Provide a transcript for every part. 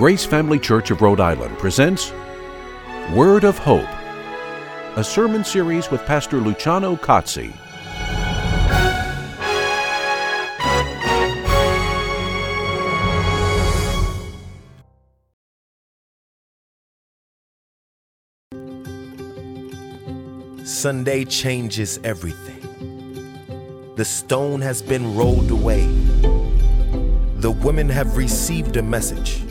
Grace Family Church of Rhode Island presents Word of Hope, a sermon series with Pastor Luciano Cozzi. Sunday changes everything. The stone has been rolled away. The women have received a message.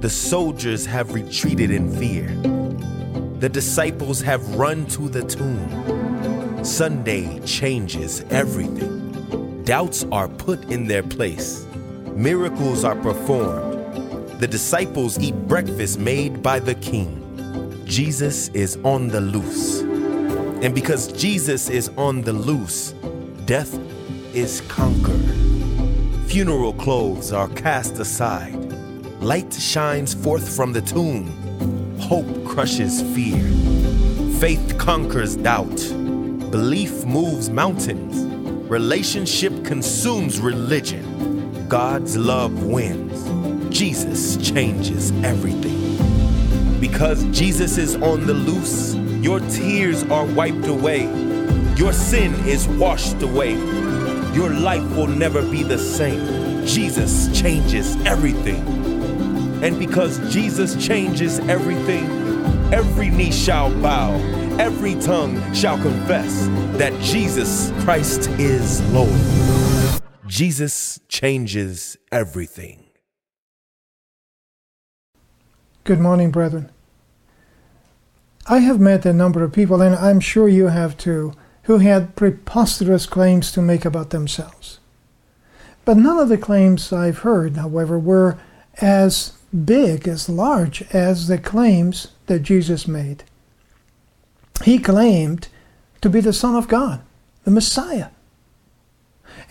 The soldiers have retreated in fear. The disciples have run to the tomb. Sunday changes everything. Doubts are put in their place. Miracles are performed. The disciples eat breakfast made by the king. Jesus is on the loose. And because Jesus is on the loose, death is conquered. Funeral clothes are cast aside. Light shines forth from the tomb. Hope crushes fear. Faith conquers doubt. Belief moves mountains. Relationship consumes religion. God's love wins. Jesus changes everything. Because Jesus is on the loose, your tears are wiped away. Your sin is washed away. Your life will never be the same. Jesus changes everything. And because Jesus changes everything, every knee shall bow, every tongue shall confess that Jesus Christ is Lord. Jesus changes everything. Good morning, brethren. I have met a number of people, and I'm sure you have too, who had preposterous claims to make about themselves. But none of the claims I've heard, however, were as big, as large as the claims that Jesus made. He claimed to be the Son of God, the Messiah.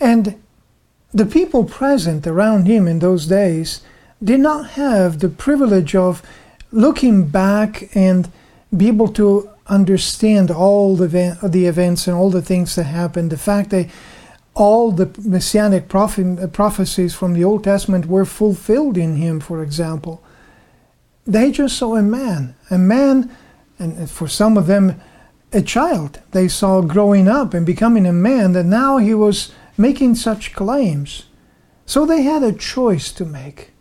And the people present around him in those days did not have the privilege of looking back and be able to understand all the, the events and all the things that happened. The fact that all the messianic prophet, prophecies from the Old Testament were fulfilled in him, for example. They just saw a man, a man, and for some of them, a child they saw growing up and becoming a man, that now he was making such claims. So they had a choice to make.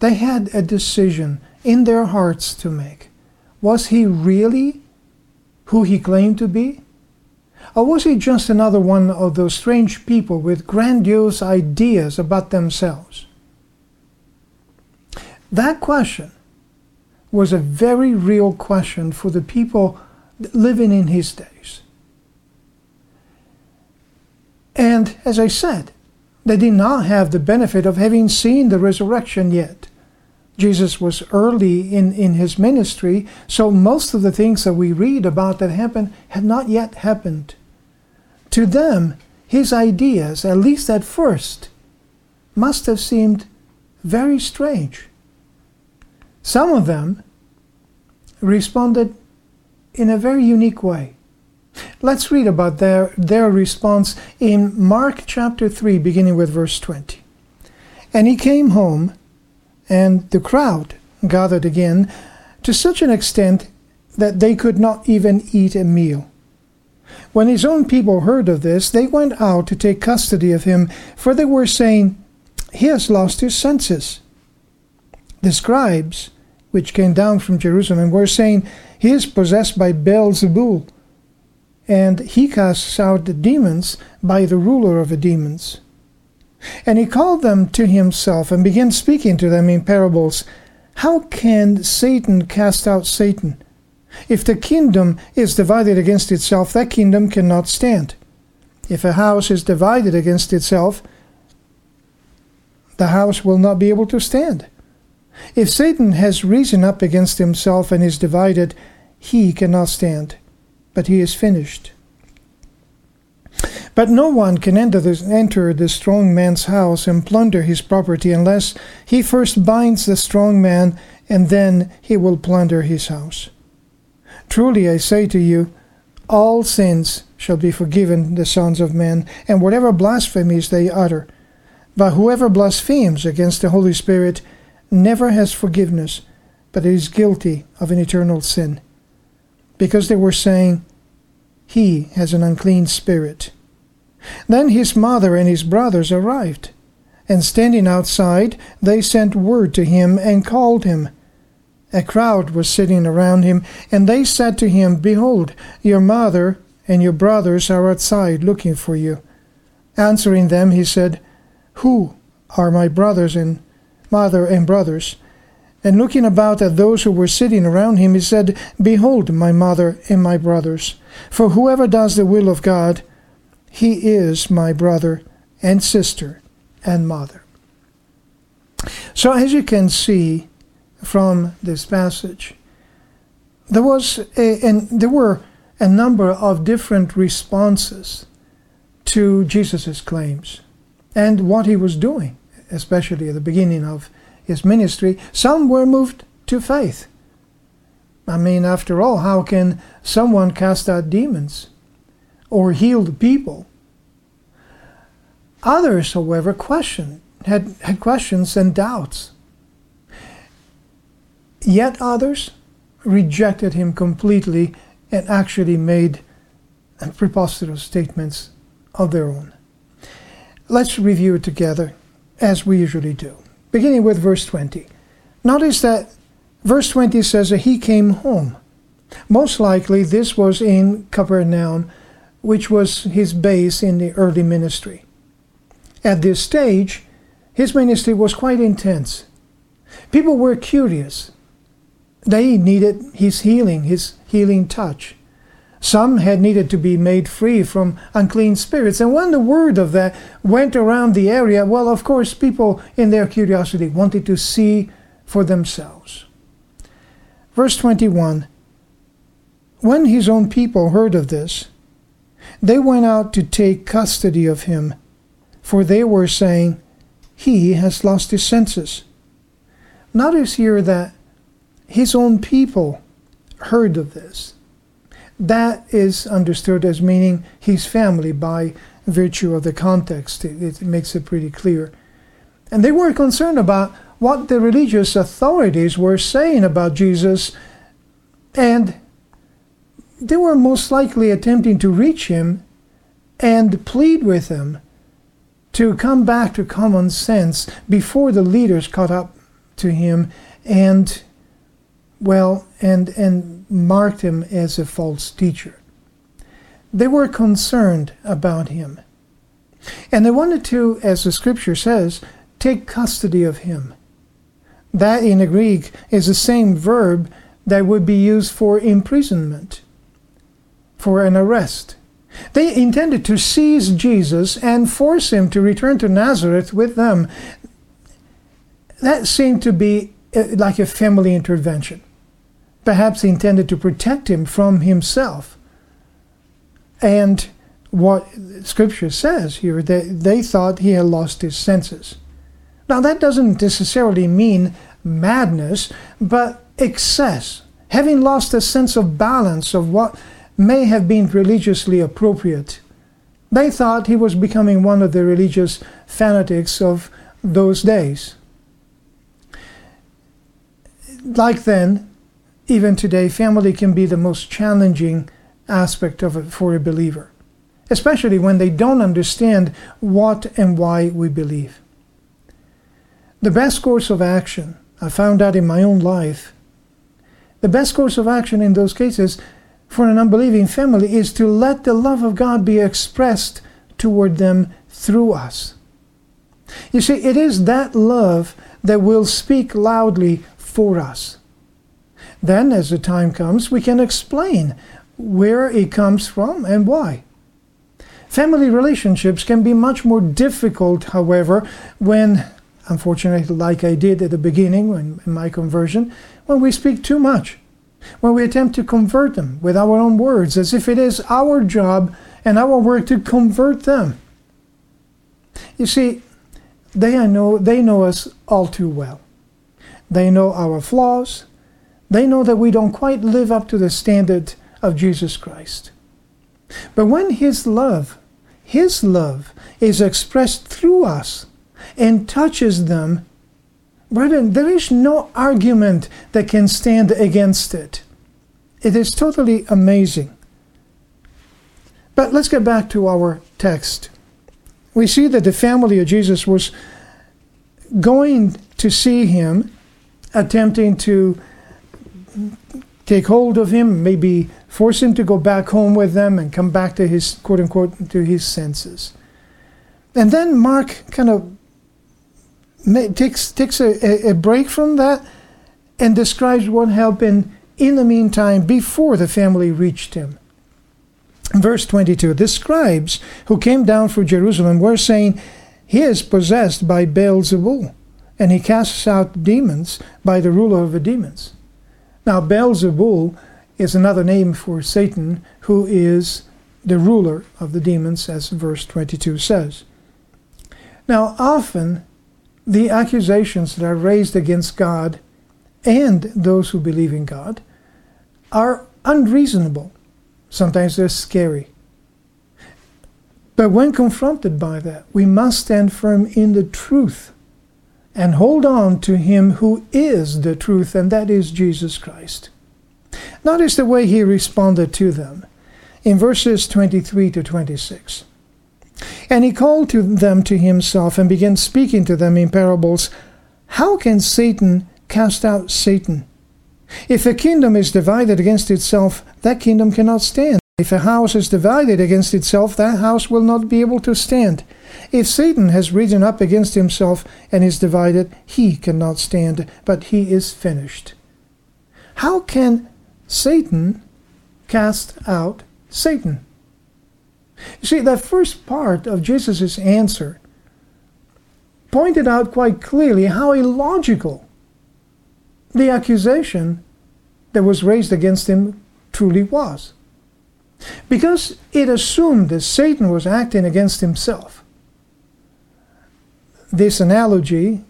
They had a decision in their hearts to make. Was he really who he claimed to be? Or was he just another one of those strange people with grandiose ideas about themselves? That question was a very real question for the people living in his days. And as I said, they did not have the benefit of having seen the resurrection yet. Jesus was early in, in his ministry, so most of the things that we read about that happened had not yet happened. To them, his ideas, at least at first, must have seemed very strange. Some of them responded in a very unique way. Let's read about their, their response in Mark chapter 3, beginning with verse 20. And he came home and the crowd gathered again to such an extent that they could not even eat a meal. When his own people heard of this, they went out to take custody of him, for they were saying, He has lost his senses. The scribes, which came down from Jerusalem, were saying, He is possessed by Beelzebul, and he casts out the demons by the ruler of the demons. And he called them to himself and began speaking to them in parables. How can Satan cast out Satan? If the kingdom is divided against itself, that kingdom cannot stand. If a house is divided against itself, the house will not be able to stand. If Satan has risen up against himself and is divided, he cannot stand, but he is finished. But no one can enter the, enter the strong man's house and plunder his property unless he first binds the strong man, and then he will plunder his house. Truly I say to you, all sins shall be forgiven the sons of men, and whatever blasphemies they utter. But whoever blasphemes against the Holy Spirit, never has forgiveness, but is guilty of an eternal sin. Because they were saying, He has an unclean spirit. Then his mother and his brothers arrived, and standing outside, they sent word to him and called him. A crowd was sitting around him, and they said to him, Behold, your mother and your brothers are outside looking for you. Answering them, he said, Who are my brothers and mother and brothers? And looking about at those who were sitting around him, he said, Behold, my mother and my brothers. For whoever does the will of God, he is my brother and sister and mother. So, as you can see from this passage, there was a, and there were a number of different responses to Jesus' claims and what he was doing, especially at the beginning of his ministry. Some were moved to faith. I mean, after all, how can someone cast out demons or heal the people? Others, however, questioned, had, had questions and doubts. Yet others rejected him completely and actually made preposterous statements of their own. Let's review it together as we usually do, beginning with verse 20. Notice that verse 20 says that he came home. Most likely, this was in Capernaum, which was his base in the early ministry. At this stage, his ministry was quite intense. People were curious. They needed his healing, his healing touch. Some had needed to be made free from unclean spirits. And when the word of that went around the area, well, of course, people in their curiosity wanted to see for themselves. Verse 21 When his own people heard of this, they went out to take custody of him, for they were saying, He has lost his senses. Notice here that his own people heard of this that is understood as meaning his family by virtue of the context. It, it, makes it pretty clear. And they were concerned about what the religious authorities were saying about Jesus, and they were most likely attempting to reach him and plead with him to come back to common sense before the leaders caught up to him and well and and marked him as a false teacher. They were concerned about him. And they wanted to, as the scripture says, take custody of him. That in the Greek is the same verb that would be used for imprisonment, for an arrest. They intended to seize Jesus and force him to return to Nazareth with them. That seemed to be Uh, like a family intervention perhaps intended to protect him from himself. And what Scripture says here, that they thought he had lost his senses. Now, that doesn't necessarily mean madness, but excess, having lost a sense of balance of what may have been religiously appropriate. They thought he was becoming one of the religious fanatics of those days. Like then, even today, family can be the most challenging aspect of it for a believer, especially when they don't understand what and why we believe. The best course of action, I found out in my own life, the best course of action in those cases for an unbelieving family is to let the love of God be expressed toward them through us. You see, it is that love that will speak loudly for us. Then, as the time comes, we can explain where it comes from and why. Family relationships can be much more difficult, however, when, unfortunately, like I did at the beginning when, in my conversion, when we speak too much, when we attempt to convert them with our own words, as if it is our job and our work to convert them. You see, they know, they know us all too well. They know our flaws, they know that we don't quite live up to the standard of Jesus Christ. But when His love, His love, is expressed through us and touches them, Brethren, there is no argument that can stand against it. It is totally amazing. But let's get back to our text. We see that the family of Jesus was going to see him, attempting to take hold of him, maybe force him to go back home with them and come back to his quote unquote to his senses. And then Mark kind of takes takes a, a break from that and describes what happened in the meantime before the family reached him. Verse 22 The scribes who came down from Jerusalem were saying, He is possessed by Beelzebul, and he casts out demons by the ruler of the demons. Now, Beelzebul is another name for Satan, who is the ruler of the demons, as verse 22 says. Now, often the accusations that are raised against God and those who believe in God are unreasonable. Sometimes they're scary. But when confronted by that, we must stand firm in the truth and hold on to Him who is the truth, and that is Jesus Christ. Notice the way He responded to them in verses 23 to 26. And he called to them to himself and began speaking to them in parables. How can Satan cast out Satan? If a kingdom is divided against itself, that kingdom cannot stand. If a house is divided against itself, that house will not be able to stand. If Satan has risen up against himself and is divided, he cannot stand, but he is finished. How can Satan cast out Satan? You see, that first part of Jesus' answer pointed out quite clearly how illogical the accusation that was raised against him truly was. Because it assumed that Satan was acting against himself. This analogy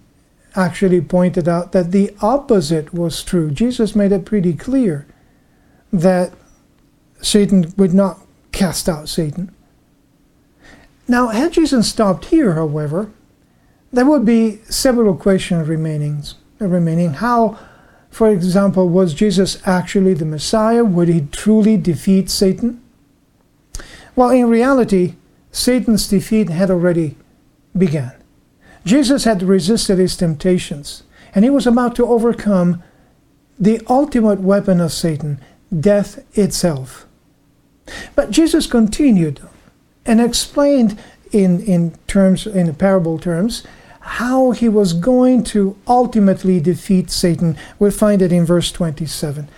actually pointed out that the opposite was true. Jesus made it pretty clear that Satan would not cast out Satan. Now, had Jesus stopped here, however, there would be several questions remaining. remaining. How, for example, was Jesus actually the Messiah? Would he truly defeat Satan? Well, in reality, Satan's defeat had already begun. Jesus had resisted his temptations, and he was about to overcome the ultimate weapon of Satan, death itself. But Jesus continued and explained in, in terms in parable terms how he was going to ultimately defeat Satan. we find it in verse 27.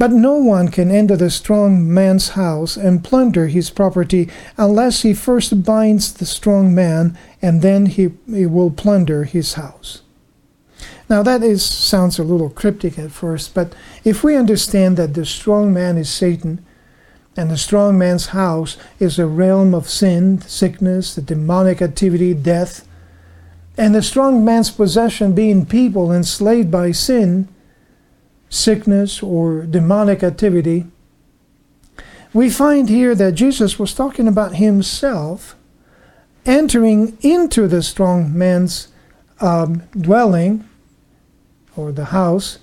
But no one can enter the strong man's house and plunder his property unless he first binds the strong man, and then he, he will plunder his house. Now that is sounds a little cryptic at first, but if we understand that the strong man is Satan, and the strong man's house is a realm of sin, sickness, the demonic activity, death, and the strong man's possession being people enslaved by sin, sickness, or demonic activity. We find here that Jesus was talking about himself entering into the strong man's um, dwelling or the house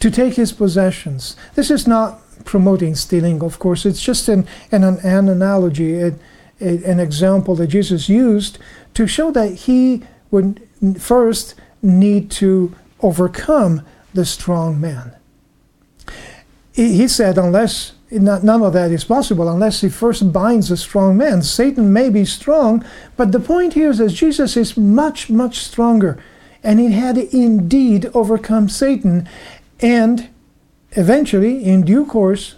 to take his possessions. This is not promoting stealing, of course. It's just an, an, an analogy, a, a, an example that Jesus used to show that he would first need to overcome the strong man. He said, unless none of that is possible unless he first binds a strong man. Satan may be strong, but the point here is that Jesus is much, much stronger. And he had indeed overcome Satan. And eventually, in due course,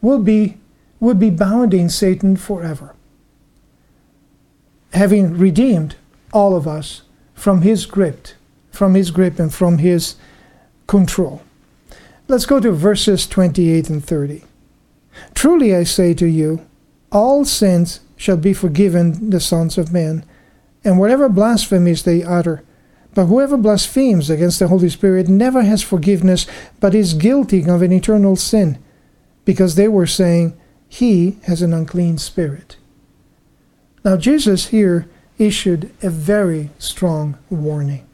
will be, would be bounding Satan forever, having redeemed all of us from his grip, from his grip and from his control. Let's go to verses 28 and 30. Truly I say to you, all sins shall be forgiven the sons of men, and whatever blasphemies they utter. But whoever blasphemes against the Holy Spirit never has forgiveness, but is guilty of an eternal sin, because they were saying, He has an unclean spirit. Now, Jesus here issued a very strong warning.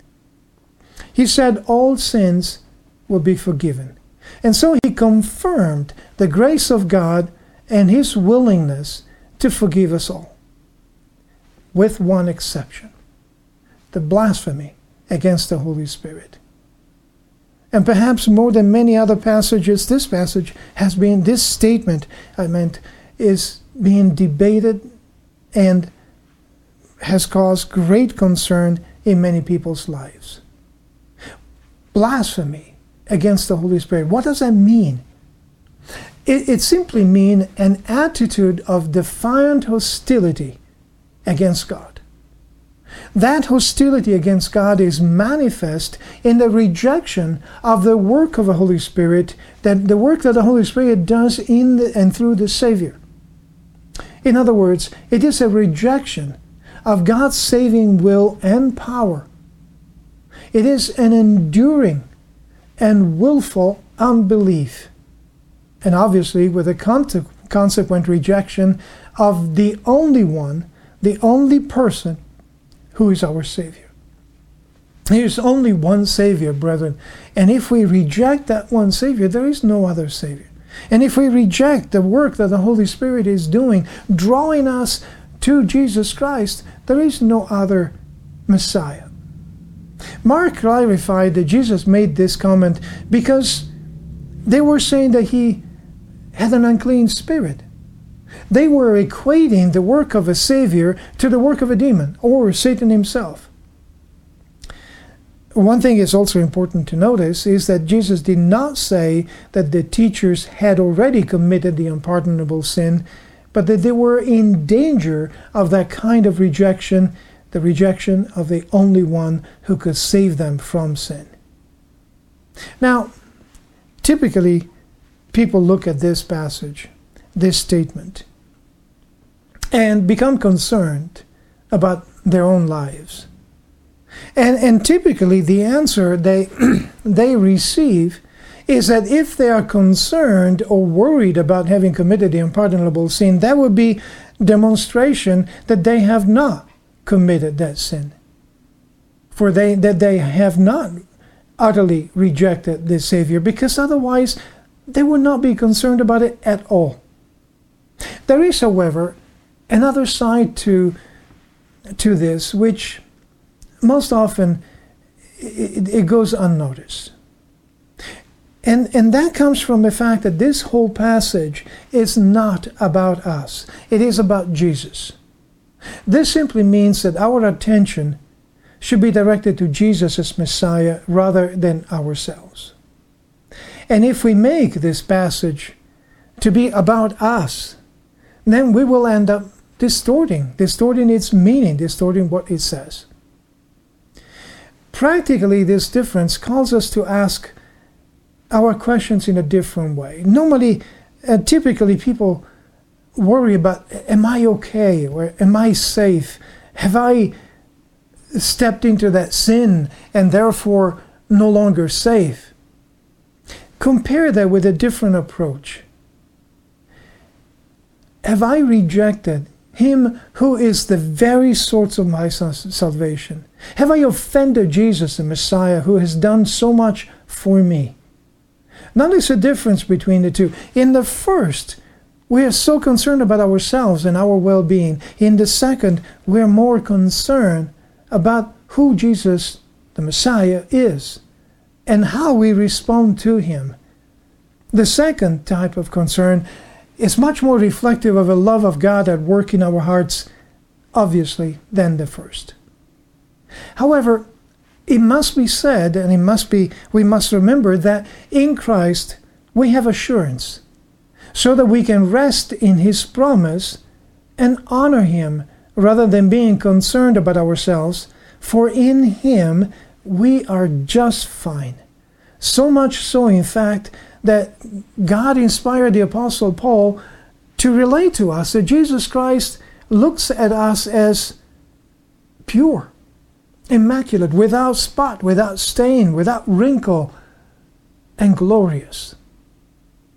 he said all sins will be forgiven. And so he confirmed the grace of God and his willingness to forgive us all, with one exception the blasphemy against the Holy Spirit. And perhaps more than many other passages, this passage has been, this statement, I meant, is being debated and has caused great concern in many people's lives. Blasphemy against the Holy Spirit. What does that mean? It, it simply means an attitude of defiant hostility against God. That hostility against God is manifest in the rejection of the work of the Holy Spirit, that the work that the Holy Spirit does in the, and through the Savior. In other words, it is a rejection of God's saving will and power. It is an enduring and willful unbelief. And obviously, with a consequent rejection of the only one, the only person who is our Savior. There's only one Savior, brethren. And if we reject that one Savior, there is no other Savior. And if we reject the work that the Holy Spirit is doing, drawing us to Jesus Christ, there is no other Messiah. Mark clarified that Jesus made this comment because they were saying that he had an unclean spirit. They were equating the work of a Savior to the work of a demon or Satan himself. One thing is also important to notice is that Jesus did not say that the teachers had already committed the unpardonable sin, but that they were in danger of that kind of rejection, the rejection of the only one who could save them from sin. Now, typically, people look at this passage, this statement, and become concerned about their own lives. And, and typically, the answer they, they receive is that if they are concerned or worried about having committed the unpardonable sin, that would be demonstration that they have not committed that sin. For they that they have not utterly rejected the Savior, because otherwise they would not be concerned about it at all. There is, however, another side to, to this, which most often it, it goes unnoticed. And, and that comes from the fact that this whole passage is not about us, it is about Jesus. This simply means that our attention should be directed to Jesus as Messiah rather than ourselves. And if we make this passage to be about us, then we will end up distorting, distorting its meaning, distorting what it says. Practically, this difference calls us to ask our questions in a different way. Normally, uh, typically, people worry about am I okay or am I safe? Have I stepped into that sin and therefore no longer safe? Compare that with a different approach. Have I rejected him who is the very source of my salvation? Have I offended Jesus, the Messiah, who has done so much for me? Notice the difference between the two. In the first, we are so concerned about ourselves and our well being. In the second, we are more concerned about who Jesus, the Messiah, is and how we respond to him. The second type of concern is much more reflective of a love of God at work in our hearts, obviously, than the first. However, it must be said, and it must be, we must remember that in Christ we have assurance, so that we can rest in His promise and honor Him rather than being concerned about ourselves, for in Him we are just fine. So much so, in fact, that God inspired the Apostle Paul to relate to us that Jesus Christ looks at us as pure, immaculate, without spot, without stain, without wrinkle, and glorious.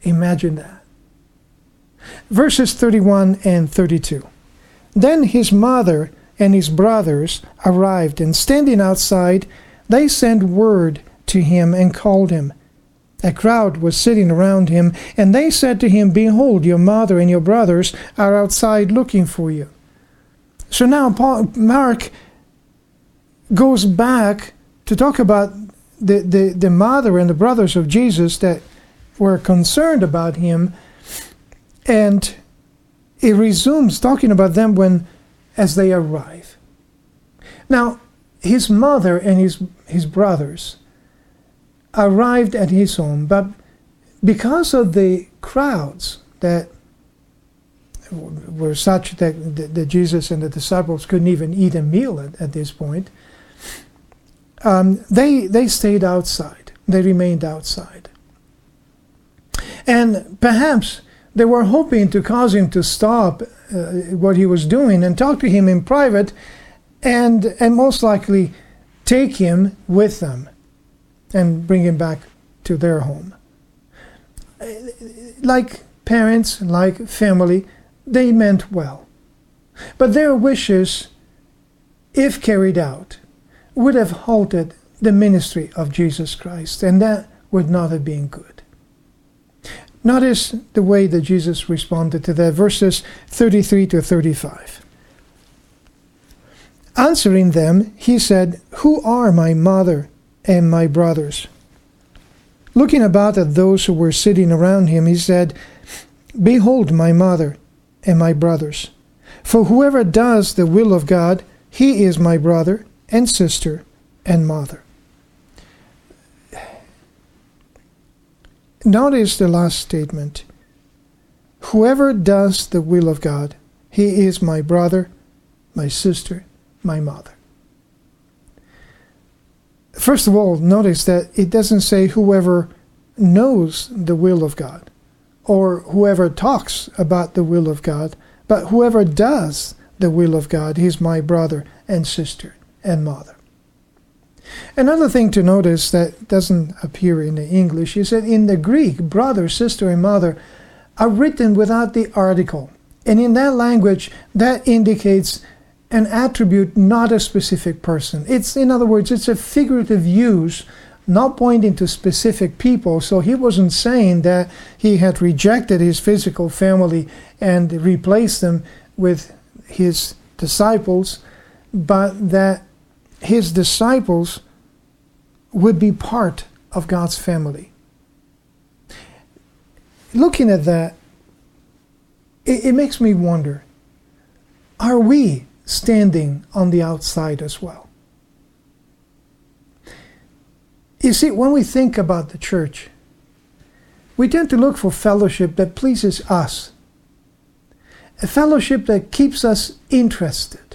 Imagine that. Verses 31 and 32. Then his mother and his brothers arrived, and standing outside, they sent word to him and called him. A crowd was sitting around him, and they said to him, Behold, your mother and your brothers are outside looking for you. So now Paul, Mark goes back to talk about the, the, the mother and the brothers of Jesus that were concerned about him, and he resumes talking about them when as they arrive. Now, his mother and his, his brothers arrived at his home, but because of the crowds that were such that, that, Jesus and the disciples couldn't even eat a meal at, at this point, um, they, they stayed outside. They remained outside. And perhaps they were hoping to cause him to stop uh, what he was doing and talk to him in private and, and most likely take him with them and bring him back to their home. Like parents, like family, they meant well. But their wishes, if carried out, would have halted the ministry of Jesus Christ, and that would not have been good. Notice the way that Jesus responded to that, verses 33 to 35. Answering them, he said, Who are my mother and my brothers? Looking about at those who were sitting around him, he said, Behold my mother and my brothers. For whoever does the will of God, he is my brother and sister and mother. Notice the last statement. Whoever does the will of God, he is my brother, my sister, my mother. First of all, notice that it doesn't say whoever knows the will of God or whoever talks about the will of God, but whoever does the will of God, he's my brother and sister and mother. Another thing to notice that doesn't appear in the English is that in the Greek, brother, sister, and mother are written without the article. And in that language, that indicates an attribute, not a specific person. It's, in other words, it's a figurative use, not pointing to specific people. So he wasn't saying that he had rejected his physical family and replaced them with his disciples, but that his disciples would be part of God's family. Looking at that, it, it makes me wonder are we standing on the outside as well. You see, when we think about the church, we tend to look for fellowship that pleases us, a fellowship that keeps us interested.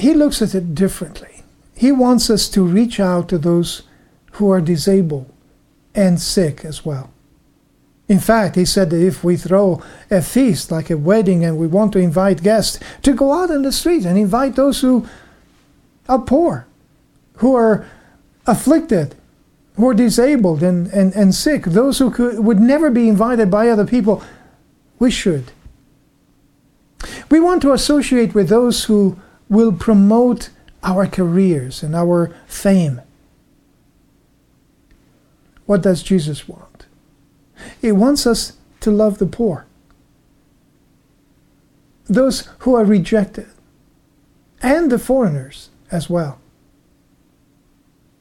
He looks at it differently. He wants us to reach out to those who are disabled and sick as well. In fact, he said that if we throw a feast like a wedding and we want to invite guests, to go out in the street and invite those who are poor, who are afflicted, who are disabled and, and, and sick, those who could, would never be invited by other people, we should. We want to associate with those who will promote our careers and our fame. What does Jesus want? He wants us to love the poor, those who are rejected, and the foreigners as well.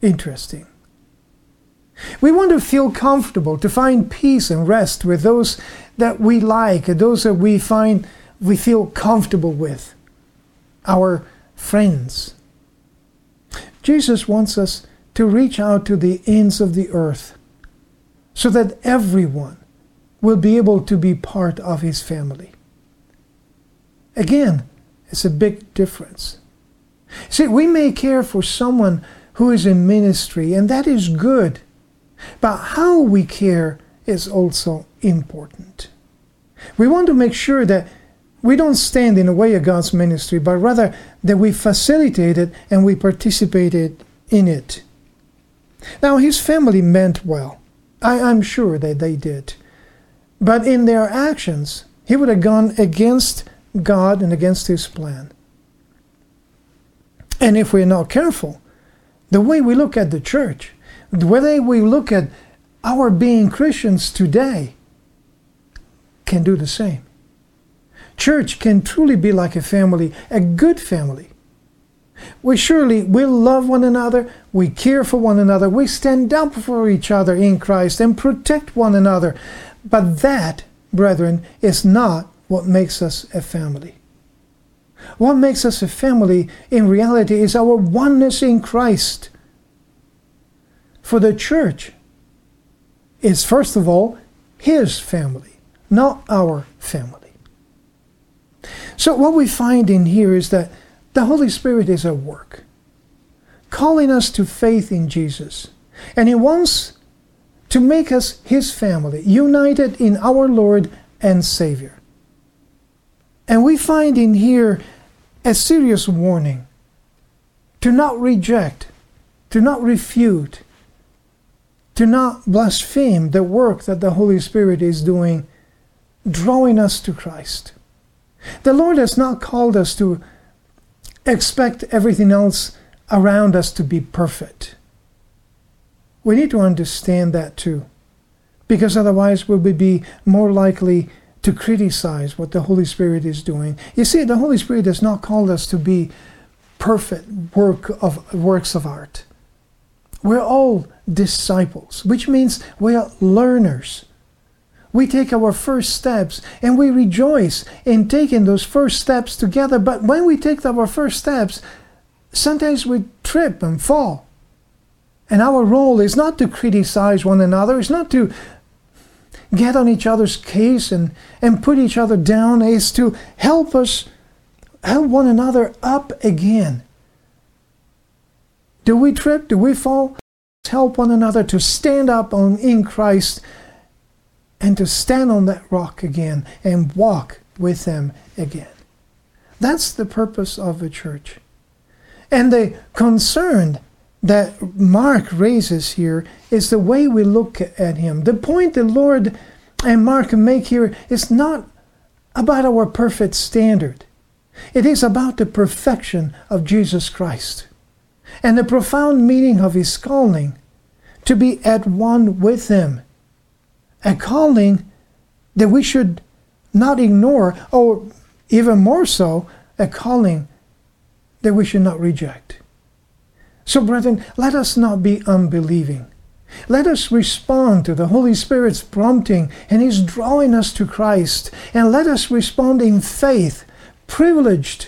Interesting. We want to feel comfortable, to find peace and rest with those that we like, those that we find we feel comfortable with, our friends. Jesus wants us to reach out to the ends of the earth so that everyone will be able to be part of his family. Again, it's a big difference. See, we may care for someone who is in ministry, and that is good. But how we care is also important. We want to make sure that we don't stand in the way of God's ministry, but rather that we facilitate it and we participated in it. Now, his family meant well. I, I'm sure that they did. But in their actions, he would have gone against God and against his plan. And if we're not careful, the way we look at the church, the way we look at our being Christians today, can do the same. Church can truly be like a family, a good family. We surely will love one another, we care for one another, we stand up for each other in Christ and protect one another. But that, brethren, is not what makes us a family. What makes us a family in reality is our oneness in Christ. For the church is, first of all, His family, not our family. So, what we find in here is that the Holy Spirit is at work, calling us to faith in Jesus. And He wants to make us His family, united in our Lord and Savior. And we find in here a serious warning to not reject, to not refute, to not blaspheme the work that the Holy Spirit is doing, drawing us to Christ. The Lord has not called us to expect everything else around us to be perfect. We need to understand that too, because otherwise we would be more likely to criticize what the Holy Spirit is doing. You see, the Holy Spirit has not called us to be perfect work of works of art. We're all disciples, which means we are learners. We take our first steps and we rejoice in taking those first steps together. But when we take our first steps, sometimes we trip and fall. And our role is not to criticize one another, it's not to get on each other's case and, and put each other down it's to help us help one another up again. Do we trip? Do we fall? Help one another to stand up on, in Christ and to stand on that rock again and walk with them again. That's the purpose of the church. And the concern that Mark raises here is the way we look at him. The point the Lord and Mark make here is not about our perfect standard. It is about the perfection of Jesus Christ and the profound meaning of his calling to be at one with him. A calling that we should not ignore, or even more so, a calling that we should not reject. So, brethren, let us not be unbelieving. Let us respond to the Holy Spirit's prompting and His drawing us to Christ. And let us respond in faith, privileged,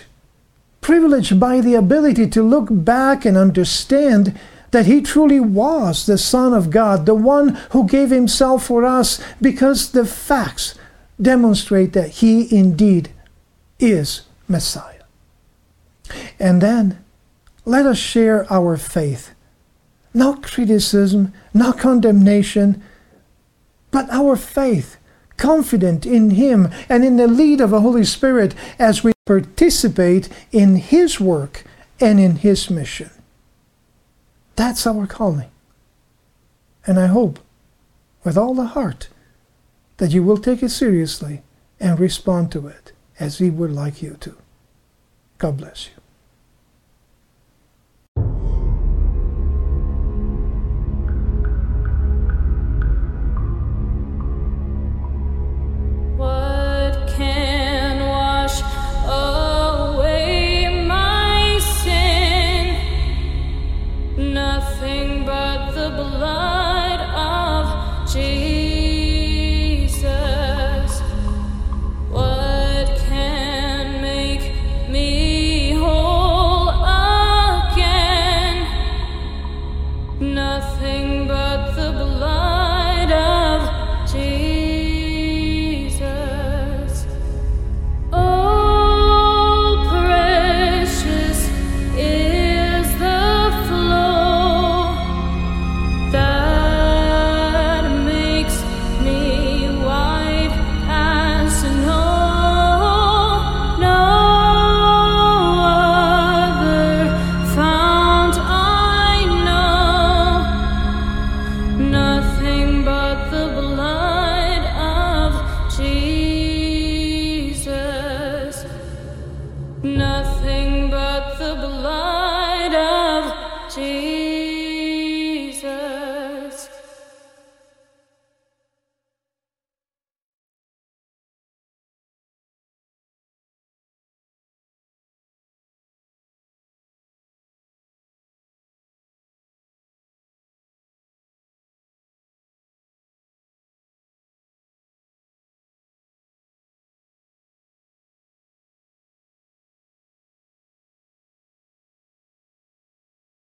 privileged by the ability to look back and understand that He truly was the Son of God, the one who gave Himself for us, because the facts demonstrate that He indeed is Messiah. And then let us share our faith. Not criticism, not condemnation, but our faith, confident in Him and in the lead of the Holy Spirit as we participate in His work and in His mission. That's our calling. And I hope, with all the heart, that you will take it seriously and respond to it as He would like you to. God bless you.